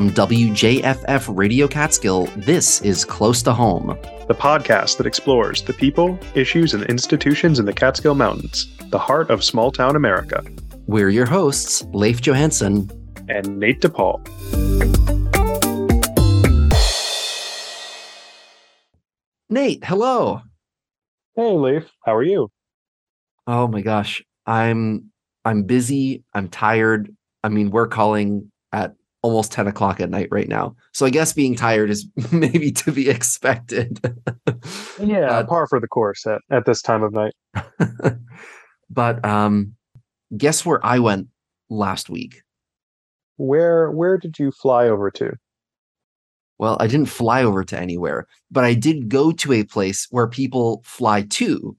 From WJFF Radio Catskill, this is Close to Home, the podcast that explores the people, issues, and institutions in the Catskill Mountains, the heart of small town America. We're your hosts, Leif Johansson and Nate DePaul. Nate, hello. Hey, Leif. How are you? Oh my gosh, I'm I'm busy. I'm tired. I mean, we're calling at almost 10 o'clock at night right now. So I guess being tired is maybe to be expected. yeah, uh, par for the course at, at this time of night. but um guess where I went last week? Where where did you fly over to? Well, I didn't fly over to anywhere, but I did go to a place where people fly to.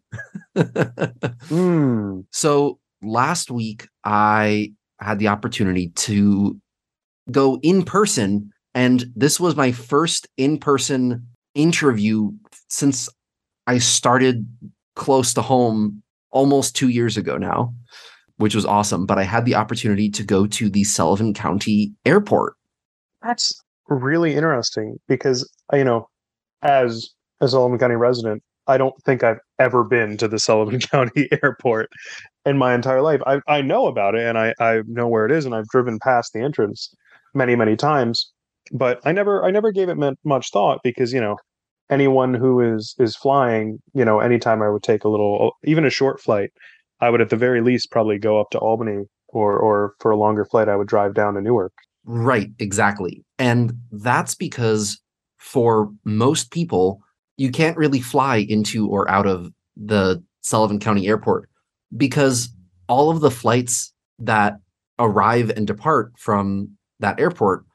mm. So last week I had the opportunity to go in person. And this was my first in person interview since I started close to home almost two years ago now, which was awesome. But I had the opportunity to go to the Sullivan County Airport. That's really interesting because, uh, you know, as a Sullivan County resident, I don't think I've ever been to the Sullivan County Airport in my entire life. I, I know about it and I, I know where it is and I've driven past the entrance many many times but i never i never gave it much thought because you know anyone who is is flying you know anytime i would take a little oh, even a short flight i would at the very least probably go up to albany or or for a longer flight i would drive down to newark. Right exactly. And that's because for most people you can't really fly into or out of the sullivan county airport because all of the flights that arrive and depart from that airport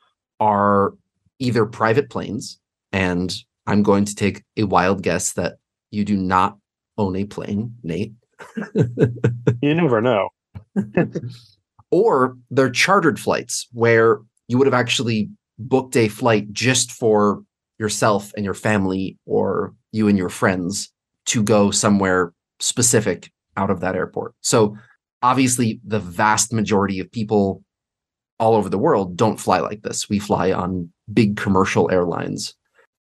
are either private planes, and I'm going to take a wild guess that you do not own a plane, Nate. you never know. or they're chartered flights where you would have actually booked a flight just for yourself and your family or you and your friends to go somewhere specific out of that airport. So obviously the vast majority of people all over the world don't fly like this. We fly on big commercial airlines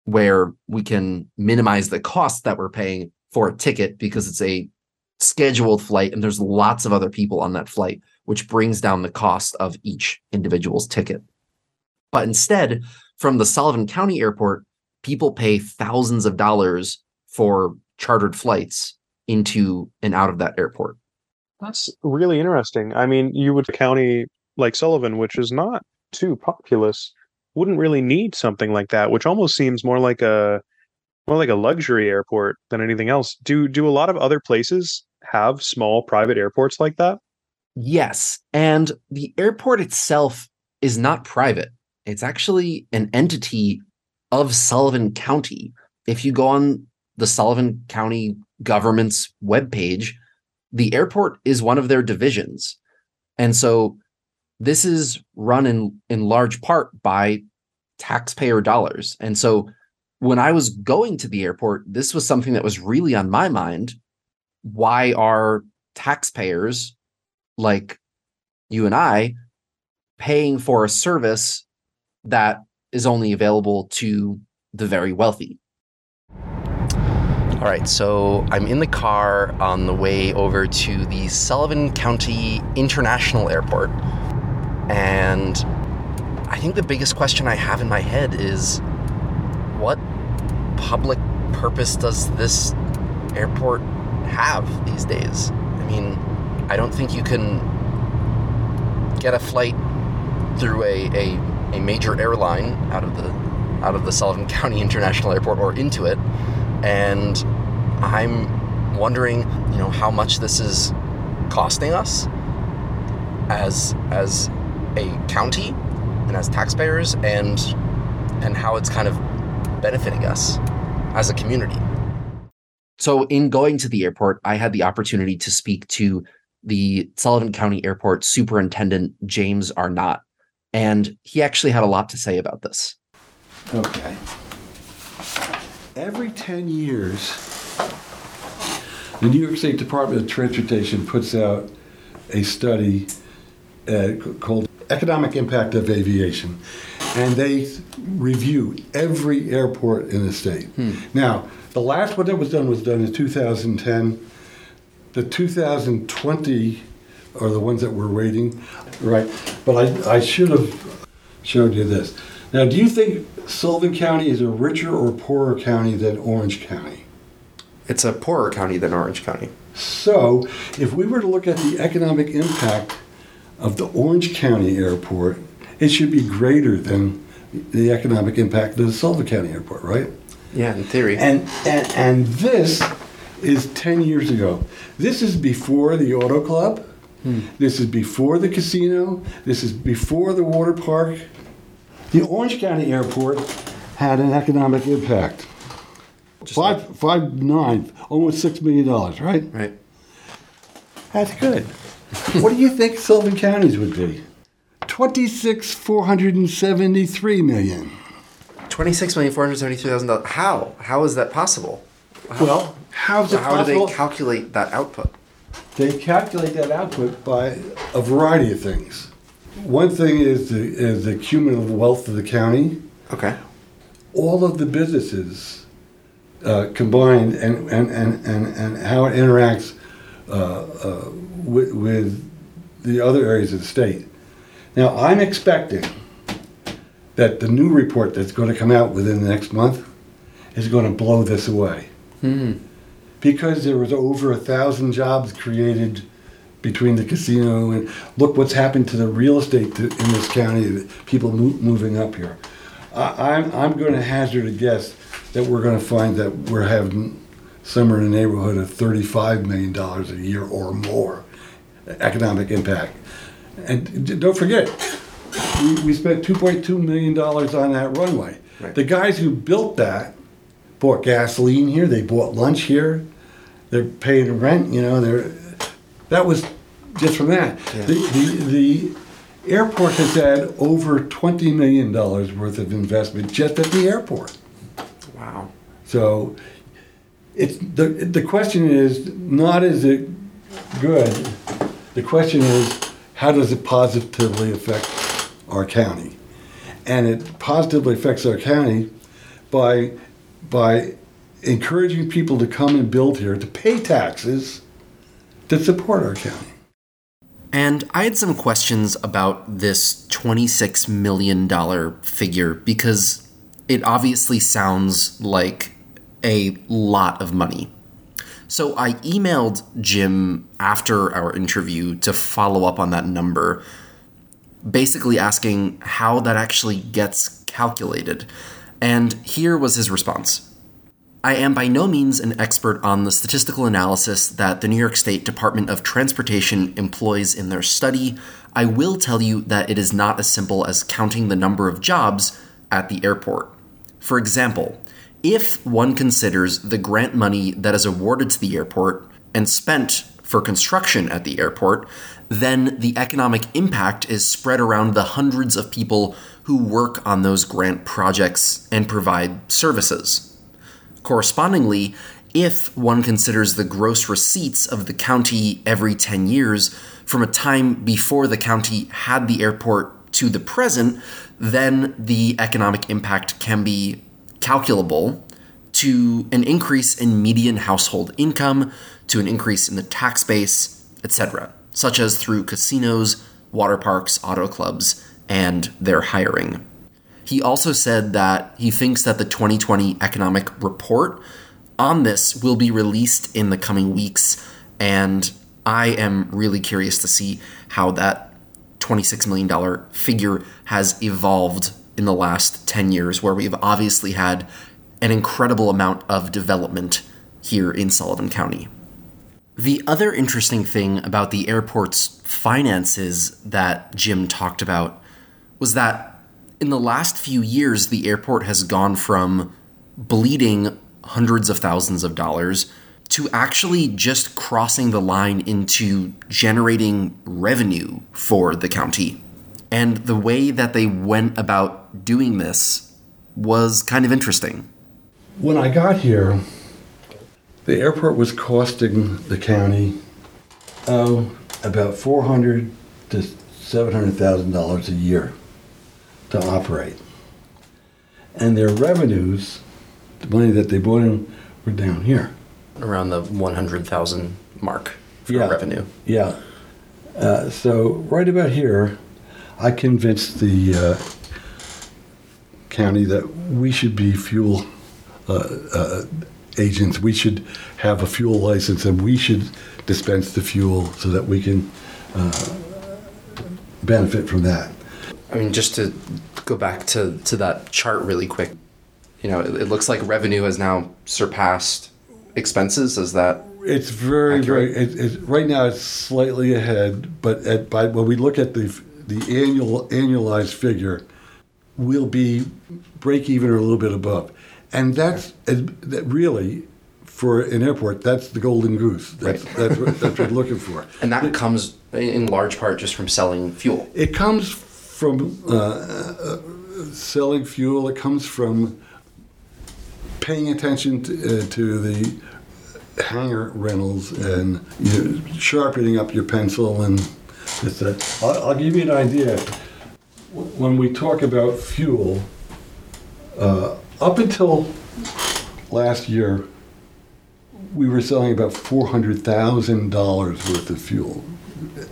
where we can minimize the cost that we're paying for a ticket because it's a scheduled flight and there's lots of other people on that flight, which brings down the cost of each individual's ticket. But instead, from the Sullivan County Airport, people pay thousands of dollars for chartered flights into and out of that airport. That's really interesting. I mean, you would county like Sullivan, which is not too populous, wouldn't really need something like that, which almost seems more like a more like a luxury airport than anything else. Do do a lot of other places have small private airports like that? Yes, and the airport itself is not private. It's actually an entity of Sullivan County. If you go on the Sullivan County government's webpage, the airport is one of their divisions. And so this is run in in large part by taxpayer dollars. And so when I was going to the airport, this was something that was really on my mind. Why are taxpayers like you and I paying for a service that is only available to the very wealthy? All right, so I'm in the car on the way over to the Sullivan County International Airport. And I think the biggest question I have in my head is what public purpose does this airport have these days? I mean, I don't think you can get a flight through a, a, a major airline out of the out of the Sullivan County International Airport or into it. And I'm wondering, you know, how much this is costing us as as a county and as taxpayers and and how it's kind of benefiting us as a community. So in going to the airport, I had the opportunity to speak to the Sullivan County Airport Superintendent James Arnott, and he actually had a lot to say about this. Okay. Every 10 years, the New York State Department of Transportation puts out a study uh, called economic impact of aviation. and they review every airport in the state. Hmm. Now, the last one that was done was done in 2010. The 2020 are the ones that we're waiting, right? But I, I should have showed you this. Now, do you think Sullivan County is a richer or poorer county than Orange County? It's a poorer county than Orange County. So, if we were to look at the economic impact of the Orange County Airport, it should be greater than the economic impact of the Sullivan County Airport, right? Yeah, in theory. And and and this is 10 years ago. This is before the auto club. Hmm. This is before the casino. This is before the water park. The Orange County Airport had an economic impact. Five, five, nine, almost six million dollars, right? right. That's good. What do you think Sullivan County's would be? Twenty-six, four hundred and seventy-three million. Twenty-six million four hundred seventy-three thousand dollars. How? How is that possible? Well, how's it How do possible? they calculate that output? They calculate that output by a variety of things. One thing is the, is the cumulative wealth of the county. Okay. All of the businesses uh, combined and, and, and, and, and how it interacts uh, uh, with, with the other areas of the state. Now, I'm expecting that the new report that's going to come out within the next month is going to blow this away. because there was over a thousand jobs created between the casino and look what's happened to the real estate in this county, people mo- moving up here. I, I'm, I'm going to hazard a guess that we're going to find that we're having somewhere in the neighborhood of $35 million a year or more economic impact. And don't forget, we, we spent $2.2 million on that runway. Right. The guys who built that bought gasoline here, they bought lunch here, they're paying rent, you know, they're, that was just from that. Yeah. The, the, the airport has had over $20 million worth of investment just at the airport. Wow. So it's the the question is not is it good. The question is how does it positively affect our county, and it positively affects our county by by encouraging people to come and build here to pay taxes to support our county. And I had some questions about this $26 million figure because it obviously sounds like a lot of money. So I emailed Jim after our interview to follow up on that number, basically asking how that actually gets calculated. And here was his response. I am by no means an expert on the statistical analysis that the New York State Department of Transportation employs in their study. I will tell you that it is not as simple as counting the number of jobs at the airport. For example, if one considers the grant money that is awarded to the airport and spent for construction at the airport, then the economic impact is spread around the hundreds of people who work on those grant projects and provide services. Correspondingly, if one considers the gross receipts of the county every 10 years from a time before the county had the airport to the present, then the economic impact can be calculable to an increase in median household income, to an increase in the tax base, etc., such as through casinos, water parks, auto clubs, and their hiring. He also said that he thinks that the 2020 economic report on this will be released in the coming weeks, and I am really curious to see how that $26 million figure has evolved in the last 10 years, where we've obviously had an incredible amount of development here in Sullivan County. The other interesting thing about the airport's finances that Jim talked about was that in the last few years, the airport has gone from bleeding hundreds of thousands of dollars to actually just crossing the line into generating revenue for the county. And the way that they went about doing this was kind of interesting. When I got here, the airport was costing the county oh, about four hundred to seven hundred thousand dollars a year to operate. and their revenues, the money that they brought in, were down here. Around the 100,000 mark for Yeah. revenue. Yeah. Uh, so right about here, I convinced the uh, county that we should be fuel agents. We should have a fuel license, and we should dispense the fuel so that we can uh, benefit from that. I mean, just to go back to, to that chart really quick, you know, it, it looks like revenue has now surpassed expenses. Is that It's very, Accurate. very. It, it, right now, it's slightly ahead, but at, by when we look at the the annual annualized figure, we'll be break even or a little bit above, and that's that really for an airport. That's the golden goose. That's Right. that's, what, that's what we're looking for. and that comes in large part just from selling fuel. It comes from uh, uh, selling fuel. It comes from paying attention to, uh, to the hangar rentals and you know, sharpening up your pencil and that. I'll, I'll give you an idea. When we talk about fuel, uh, up until last year, we were selling about four hundred thousand dollars worth of fuel.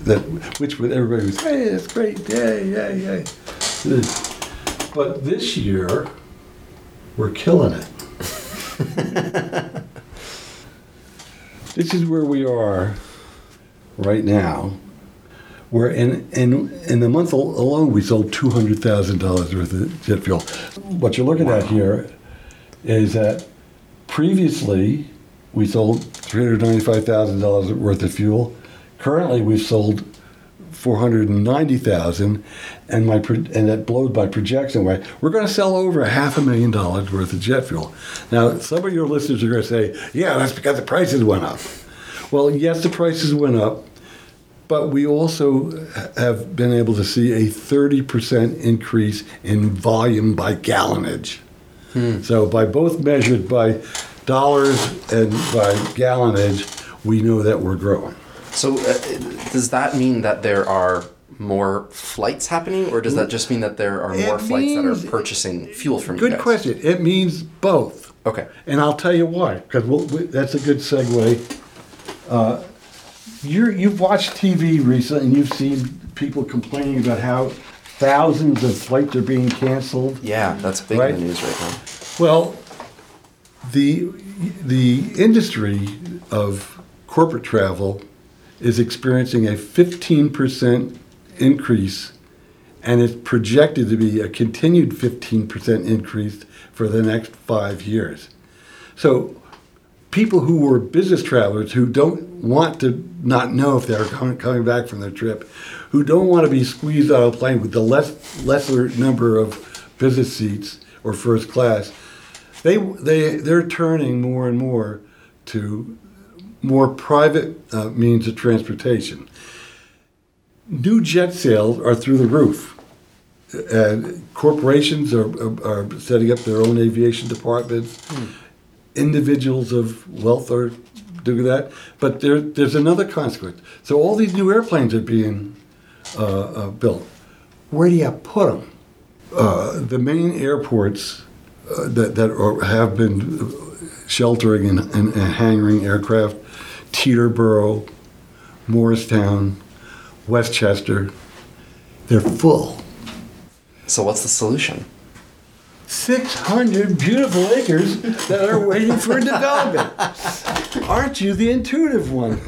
That which everybody was, hey, that's great, yay, yay, yay. But this year, we're killing it. this is where we are right now. Where in in in the month alone we sold two hundred thousand dollars worth of jet fuel. What you're looking at here is that previously we sold three hundred ninety-five thousand dollars worth of fuel. Currently, we've sold four hundred and ninety thousand, and my and that blows my projection away. We're going to sell over a half a million dollars worth of jet fuel. Now, some of your listeners are going to say, "Yeah, that's because the prices went up." Well, yes, the prices went up, but we also have been able to see a thirty percent increase in volume by gallonage. So, by both measured by dollars and by gallonage, we know that we're growing. So, uh, does that mean that there are more flights happening, or does that just mean that there are It more flights that are purchasing fuel from you Good question. It means both. Okay. And I'll tell you why, because we'll, we, that's a good segue. Uh, you're, you've watched TV recently and you've seen people complaining about how thousands of flights are being canceled. Yeah, that's big Right. in the news right now. Well, the, the industry of corporate travel is experiencing a 15% increase, and it's projected to be a continued 15% increase for the next five years. So, people who were business travelers who don't want to not know if they're coming, back from their trip, who don't want to be squeezed out of a plane with the less lesser number of business seats or first class, they they they're turning more and more to more private uh, means of transportation. New jet sales are through the roof. And corporations are, are, are setting up their own aviation departments. Individuals of wealth are doing that. But there, there's another consequence. So all these new airplanes are being uh, uh, built. Where do you put them? Uh, the main airports uh, that, that are, have been sheltering and, and, and hangaring aircraft, Teterboro, Morristown, Westchester, they're full. So, what's the solution? 600 beautiful acres that are waiting for development. Aren't you the intuitive one?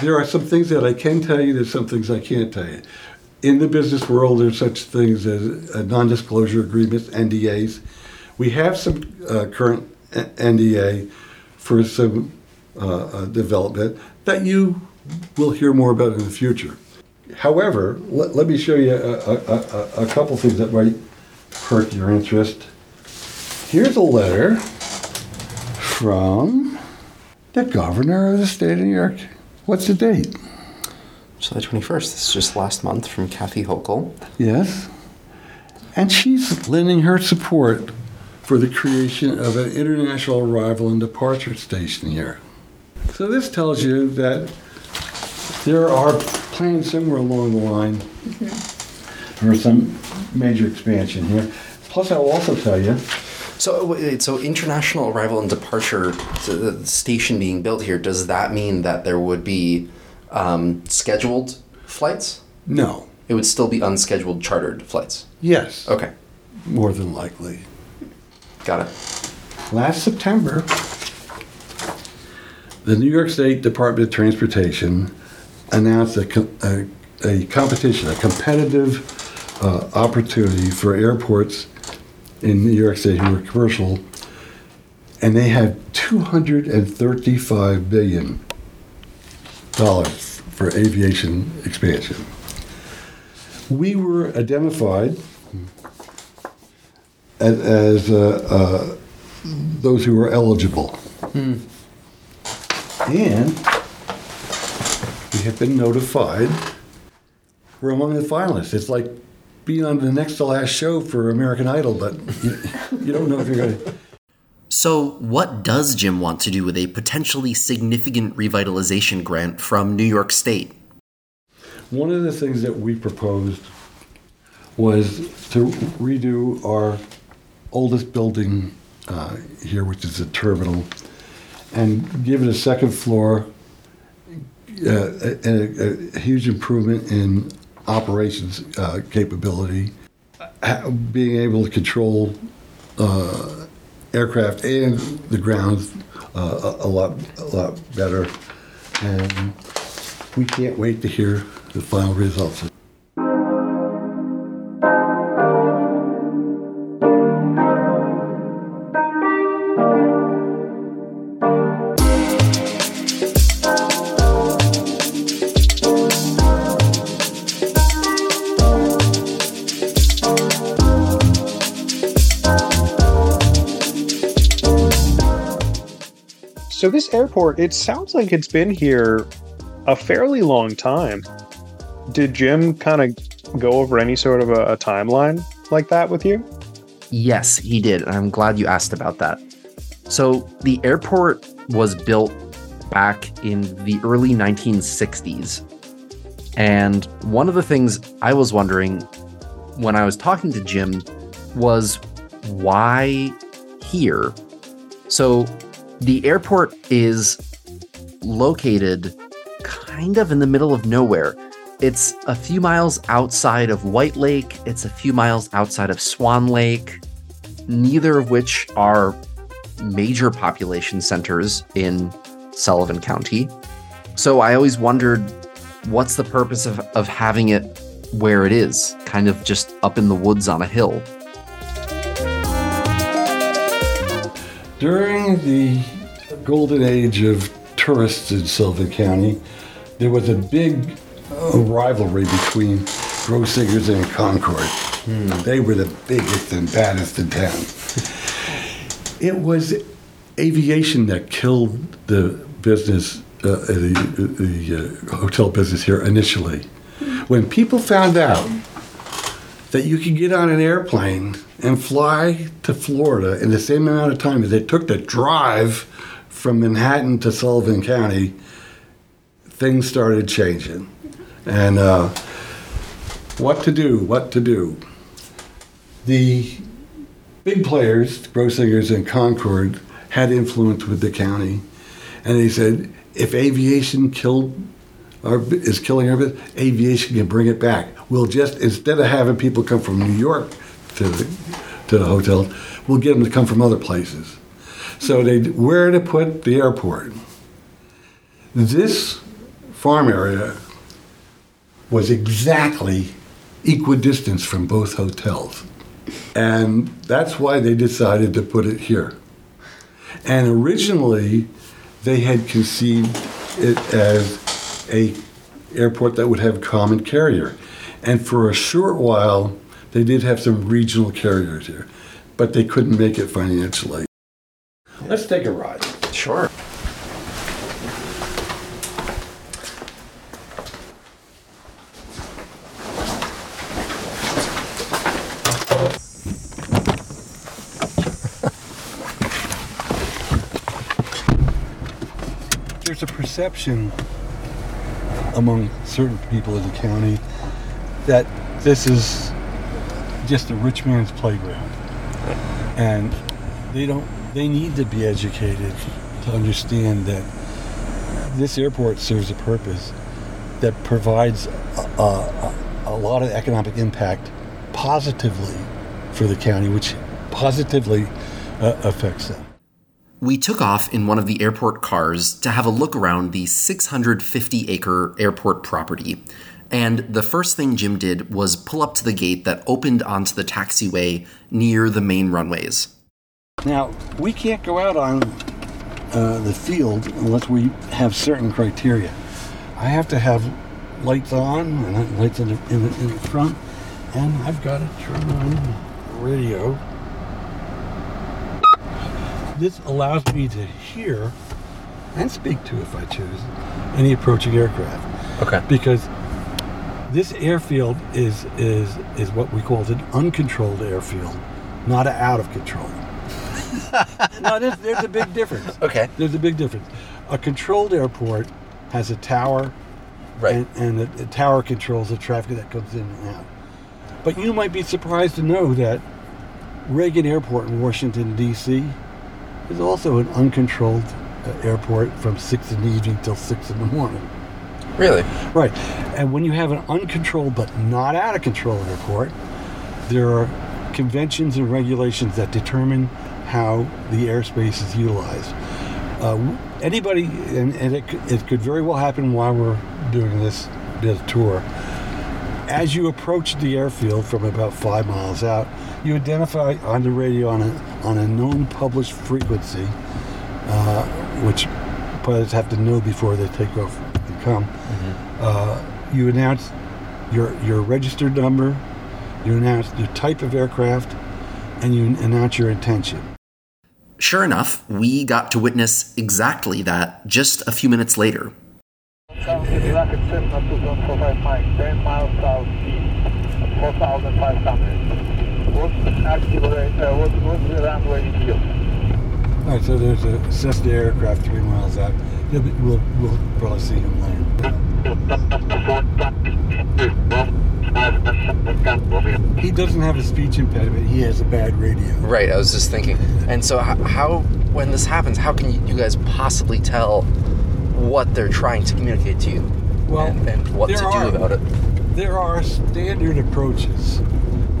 there are some things that I can tell you, there's some things I can't tell you. In the business world, there's such things as uh, non disclosure agreements, NDAs. We have some uh, current uh, NDA for some uh, uh, development that you will hear more about in the future. However, let, let me show you a, a, a, a couple things that might perk your interest. Here's a letter from the governor of the state of New York. What's the date? July 21st. This is just last month from Kathy Hochul. Yes. And she's lending her support for the creation of an international arrival and departure station here. So this tells you that there are plans somewhere along the line mm-hmm. for some major expansion here. Plus, I will also tell you, So, so international arrival and departure, so the station being built here, does that mean that there would be um, scheduled flights? no. It would still be unscheduled chartered flights. Yes. Okay, More than likely. got it. Last September, the New York State Department of Transportation announced a, a, a competition, a competitive uh, opportunity for airports in New York State who were commercial, and they had 235 billion dollars for aviation expansion. We were identified as, as uh, uh, those who were eligible. And we have been notified we're among the finalists. It's like being on the next to last show for American Idol, but you, you don't know if you're going to. So, what does Jim want to do with a potentially significant revitalization grant from New York State? One of the things that we proposed was to redo our oldest building uh, here, which is the terminal, and give it a second floor, uh, a, a, a huge improvement in operations uh, capability, being able to control uh, aircraft and the ground uh, a, a lot, a lot better, and we can't wait to hear the final results. So this airport, it sounds like it's been here a fairly long time. Did Jim kind of go over any sort of a, a timeline like that with you? Yes, he did. And I'm glad you asked about that. So, the airport was built back in the early 1960s. And one of the things I was wondering when I was talking to Jim was why here? So, the airport is located kind of in the middle of nowhere. It's a few miles outside of White Lake, it's a few miles outside of Swan Lake, neither of which are major population centers in Sullivan County. So I always wondered what's the purpose of, of having it where it is, kind of just up in the woods on a hill. During the golden age of tourists in Sullivan County, there was a big uh, rivalry between Grossinger's and Concord. They were the biggest and baddest in town. it was aviation that killed the business, uh, the, the uh, hotel business here initially. When people found out that you could get on an airplane and fly to Florida in the same amount of time as it took to drive from Manhattan to Sullivan County, things started changing. And uh, what to do, what to do. The big players, Grossinger's and Concord, had influence with the county. And they said, if aviation killed our, is killing our business, aviation can bring it back. We'll just, instead of having people come from New York to the, to the hotel, we'll get them to come from other places. So they, where to put the airport? This farm area was exactly equidistance from both hotels. And that's why they decided to put it here. And originally, they had conceived it as a airport that would have common carrier. And for a short while, they did have some regional carriers here, but they couldn't make it financially. Let's take a ride. Sure. There's a perception among certain people in the county that this is just a rich man's playground. and they don't. They need to be educated to understand that this airport serves a purpose that provides a, a, a lot of economic impact positively for the county, which positively uh, affects them. We took off in one of the airport cars to have a look around the 650 acre airport property. And the first thing Jim did was pull up to the gate that opened onto the taxiway near the main runways. Now, we can't go out on uh, the field unless we have certain criteria. I have to have lights on and lights in the, in the, in the front, and I've got to turn on radio. This allows me to hear and speak to, if I choose, any approaching aircraft. Okay. Because this airfield is is is what we call an uncontrolled airfield, not an out of control. no, there's, there's a big difference. Okay. There's a big difference. A controlled airport has a tower, Right. and, and the, the tower controls the traffic that comes in and out. But you might be surprised to know that Reagan Airport in Washington, D.C. is also an uncontrolled uh, airport from 6 in the evening till 6 in the morning. really? Right. And when you have an uncontrolled but not out of control airport, there are conventions and regulations that determine how the airspace is utilized. Uh, anybody, and, and it, could- it could very well happen while we're doing this, this tour. As you approach the airfield from about five miles out, you identify on the radio on a, on a known published frequency, uh, which pilots have to know before they take off and come. Uh, you announce your your registered number, you announce your type of aircraft, and you announce your intention. Sure enough, we got to witness exactly that just a few minutes later. County Rocket Cessna 2145 Mike, 10 miles southeast, 4,500. What's accelerate, uh, what, what's the runway yield? All right, so there's a Cessna aircraft three miles out. Be, we'll we'll probably see him land. He doesn't have a speech impediment. He has a bad radio. Right. I was just thinking. And so, how, how when this happens, how can you, you guys possibly tell what they're trying to communicate to you? Well, and, and what to there do are- about it? There are standard approaches.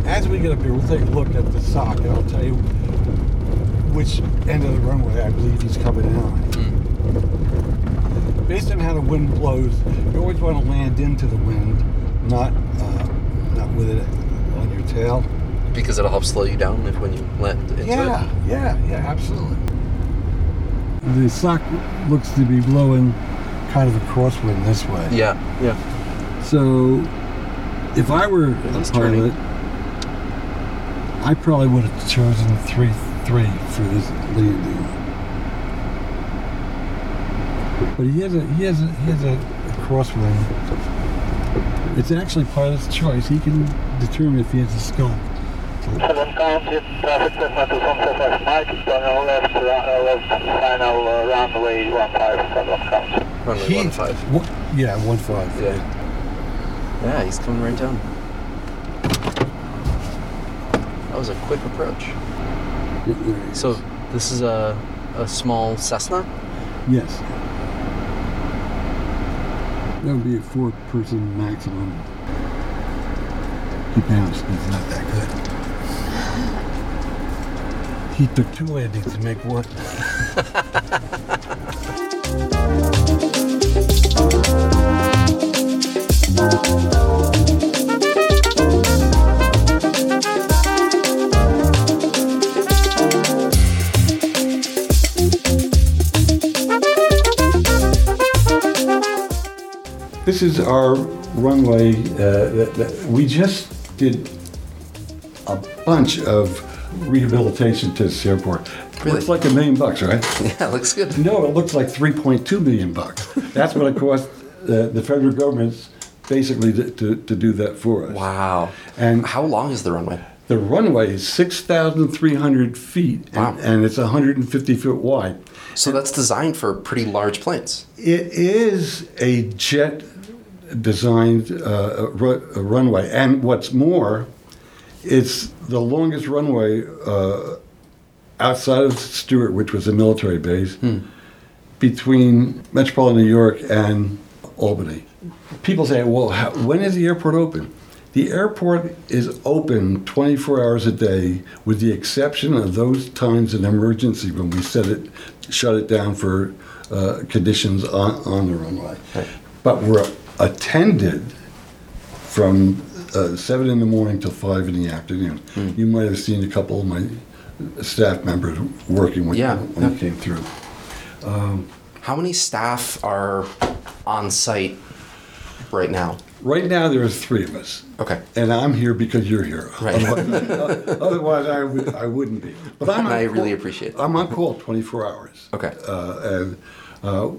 As we get up here, we'll take a look at the sock, and I'll tell you which end of the runway I believe he's coming in on. Based on how the wind blows, you always want to land into the wind, not uh, not with it on your tail. Because it'll help slow you down if when you land into Yeah, it. yeah, yeah, absolutely. The sock looks to be blowing kind of a crosswind this way. Yeah. Yeah. So, if I were a He's turning. Pilot, I probably would have chosen three three for this landing. But he has a he has a he has a, a crosswind. It's actually pilot's choice. He can determine if he has a scope. 7 County, traffic Cessna 2145 Mike, turn on left, ra- uh, left, final uh, runway 15, 7 County. Runway He- one five. What, yeah, one five. Yeah. Yeah, he's coming right down. That was a quick approach. So this is a a small Cessna. yes, that would be a four-person maximum. He bounced. He's not that good. He took two landings to make one. This is our runway. Uh, that, that we just did a bunch of rehabilitation to this airport. Really? Looks like a million bucks, right? Yeah, looks good. No, it looks like 3.2 million bucks. That's what it cost uh, the federal government basically to, to, to do that for us. Wow. And How long is the runway? the runway is 6,300 feet and, Wow. and it's 150 foot wide. So that's designed for pretty large planes. It is a jet designed uh, ru- a runway. And what's more, it's the longest runway uh, outside of Stewart, which was a military base, between metropolitan New York and Albany. People say, well, how, when is the airport open? The airport is open 24 hours a day, with the exception of those times in emergency when we set it, shut it down for uh, conditions on, on the runway. But we're attended from uh, 7 in the morning till 5 in the afternoon. You might have seen a couple of my staff members working when, Yeah, when it came through. How many staff are on site right now? Right now, there are three of us. Okay. And I'm here because you're here. Right. Otherwise, otherwise I, would, I wouldn't be. But I'm I really call- appreciate that. I'm on call 24 hours. Okay. Uh, and uh,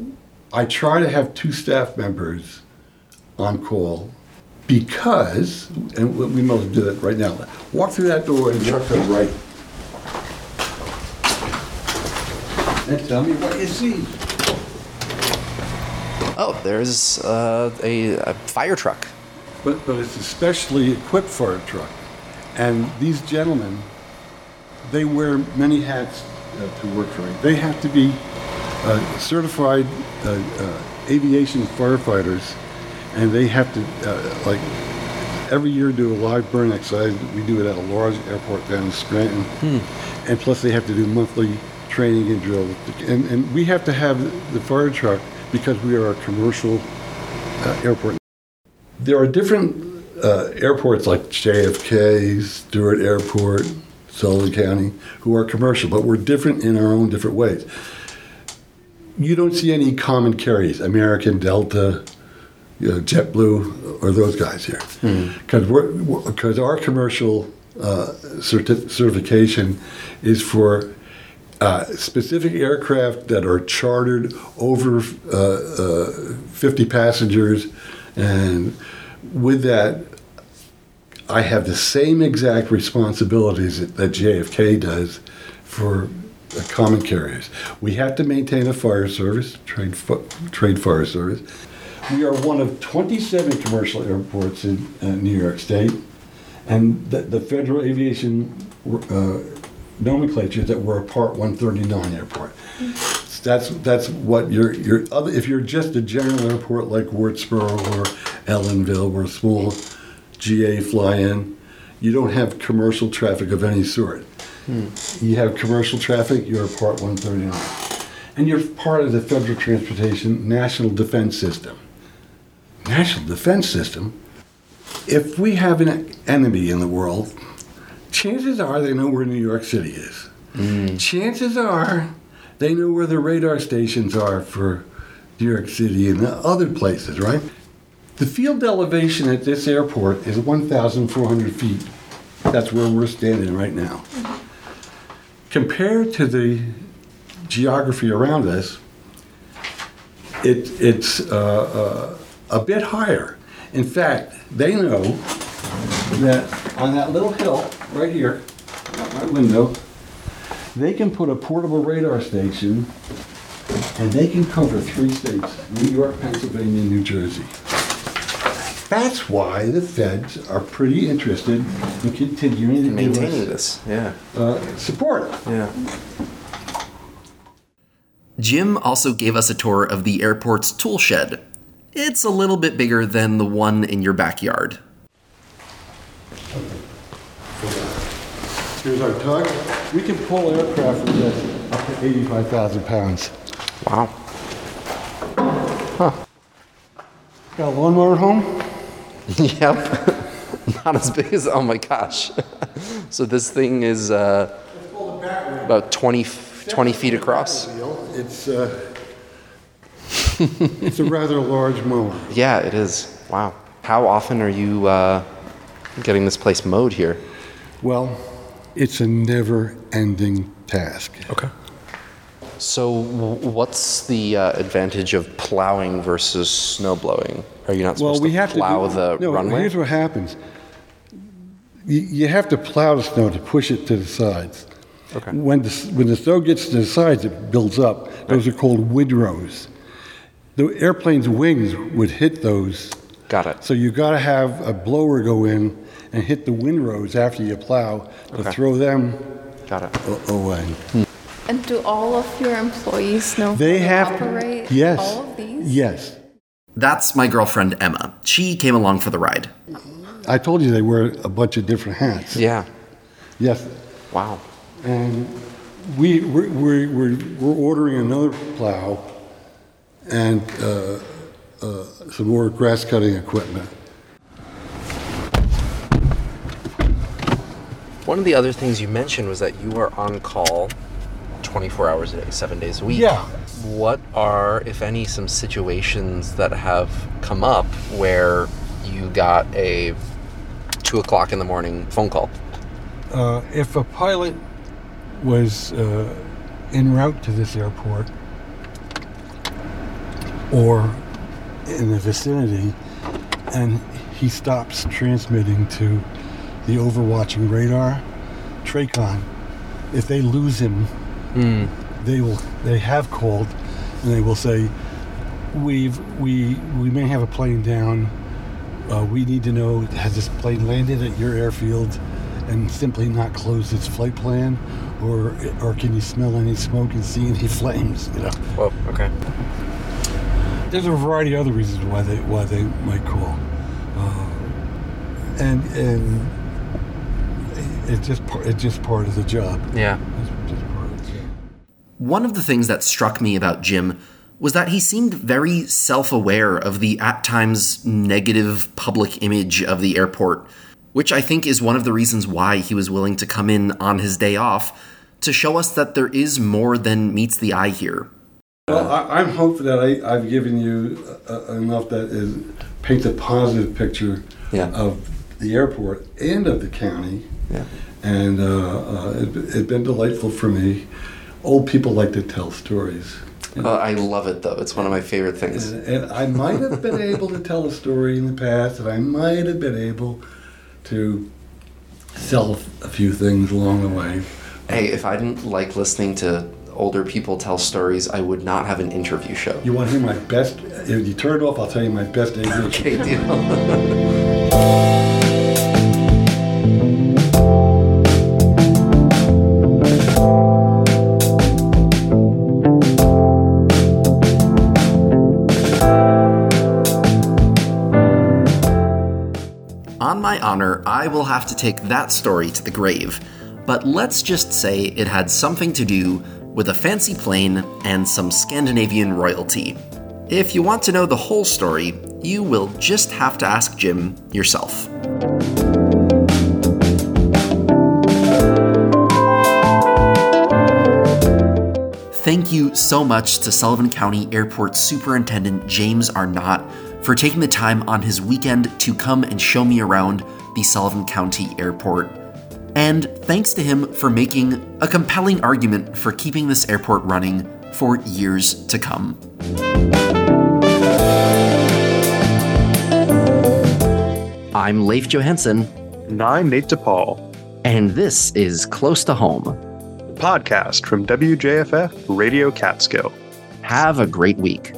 I try to have two staff members on call because, and we well do that right now. Walk through that door and walk to the right. And tell me what you see. Oh, there's uh, a, a fire truck. But, but it's especially specially equipped fire truck. And these gentlemen, they wear many hats uh, to work for me. They have to be uh, certified uh, uh, aviation firefighters, and they have to, uh, like, every year do a live burn exercise. We do it at a large airport down in Scranton. And plus, they have to do monthly training and drill. And, and we have to have the fire truck because we are a commercial uh, airport. There are different uh, airports like JFK, Stewart Airport, Sullivan County, who are commercial, but we're different in our own different ways. You don't see any common carriers, American, Delta, you know, JetBlue, or those guys here, because we're because our commercial uh, certi- certification is for uh, specific aircraft that are chartered over uh, uh, 50 passengers, and with that, I have the same exact responsibilities that, that JFK does for uh, common carriers. We have to maintain a fire service, trade, fu- trade fire service. We are one of 27 commercial airports in uh, New York State, and the, the Federal Aviation uh, nomenclature that we're a Part 139 airport. That's that's what you're you're other if you're just a general airport like Wurtsboro or Ellenville, we're a small GA fly-in. You don't have commercial traffic of any sort. You have commercial traffic, you're a Part 139. And you're part of the Federal Transportation National Defense System. National Defense System? If we have an enemy in the world, chances are they know where New York City is. Chances are they know where the radar stations are for New York City and the other places, right? The field elevation at this airport is 1,400 feet. That's where we're standing right now. Compared to the geography around us, it, it's uh, uh, a bit higher. In fact, they know that on that little hill right here, out my window, they can put a portable radar station and they can cover three states New York, Pennsylvania, and New Jersey. That's why the feds are pretty interested in continuing to give Maintaining us this, yeah, uh, support. yeah. Jim also gave us a tour of the airport's tool shed. It's a little bit bigger than the one in your backyard. Here's our tug. We can pull aircraft with this up to 85,000 pounds. Wow. Got a lawnmower at home? yep. Not as big as. Oh my gosh. so this thing is uh, about 20, 20 feet across. It's uh, it's a rather large mower. Yeah, it is. Wow. How often are you uh, getting this place mowed here? Well, it's a never-ending task. Okay. So, what's the uh, advantage of plowing versus snow blowing? Are you not Well, supposed we to have plow to do, the no, runway? Here's what happens. You, you have to plow the snow to push it to the sides. Okay. When the, when the snow gets to the sides, it builds up. Those are called windrows. The airplane's wings would hit those. Got it. So you got to have a blower go in and hit the windrows after you plow to Okay. throw them Got it. a- away. Hmm. And do all of your employees know They how have to operate yes, all of these? yes. That's my girlfriend Emma. She came along for the ride. I told you they wear a bunch of different hats. Yeah. Yes, Wow. and we we're, we're, we're, we're ordering another plow and uh, uh, some more grass cutting equipment. One of the other things you mentioned was that you are on call 24 hours a day, seven days a week. Yeah. What are, if any, some situations that have come up where you got a two o'clock in the morning phone call? Uh, if a pilot was uh, en route to this airport or in the vicinity and he stops transmitting to the overwatching radar, TRACON, if they lose him, they will they have called and they will say we've we we may have a plane down. Uh, we need to know has this plane landed at your airfield and simply not closed its flight plan? Or or can you smell any smoke and see any flames? You know? Well, okay. There's a variety of other reasons why they why they might call uh, and and it's just par- it's just part of the job Yeah. it's just part of the job One of the things that struck me about Jim was that he seemed very self aware of the at times negative public image of the airport, which I think is one of the reasons why he was willing to come in on his day off to show us that there is more than meets the eye here. Well, I, I'm hopeful that I, I've given you uh, enough that is, paints a positive picture Yeah. of the airport and of the county. Yeah. And uh, uh, it, it's been delightful for me. Old people like to tell stories. Uh, I love it though. It's one of my favorite things. And, and I might have been able to tell a story in the past, and I might have been able to sell a few things along the way. Hey, if I didn't like listening to older people tell stories, I would not have an interview show. You want to hear my best? If you turn it off, I'll tell you my best. Okay, deal. On my honor, I will have to take that story to the grave, but let's just say it had something to do with a fancy plane and some Scandinavian royalty. If you want to know the whole story, you will just have to ask Jim yourself. Thank you so much to Sullivan County Airport Superintendent James Arnott for taking the time on his weekend to come and show me around the Sullivan County Airport. And thanks to him for making a compelling argument for keeping this airport running for years to come. I'm Leif Johansson. I'm Nate DePaul, and this is Close to Home. podcast from WJFF Radio Catskill. Have a great week.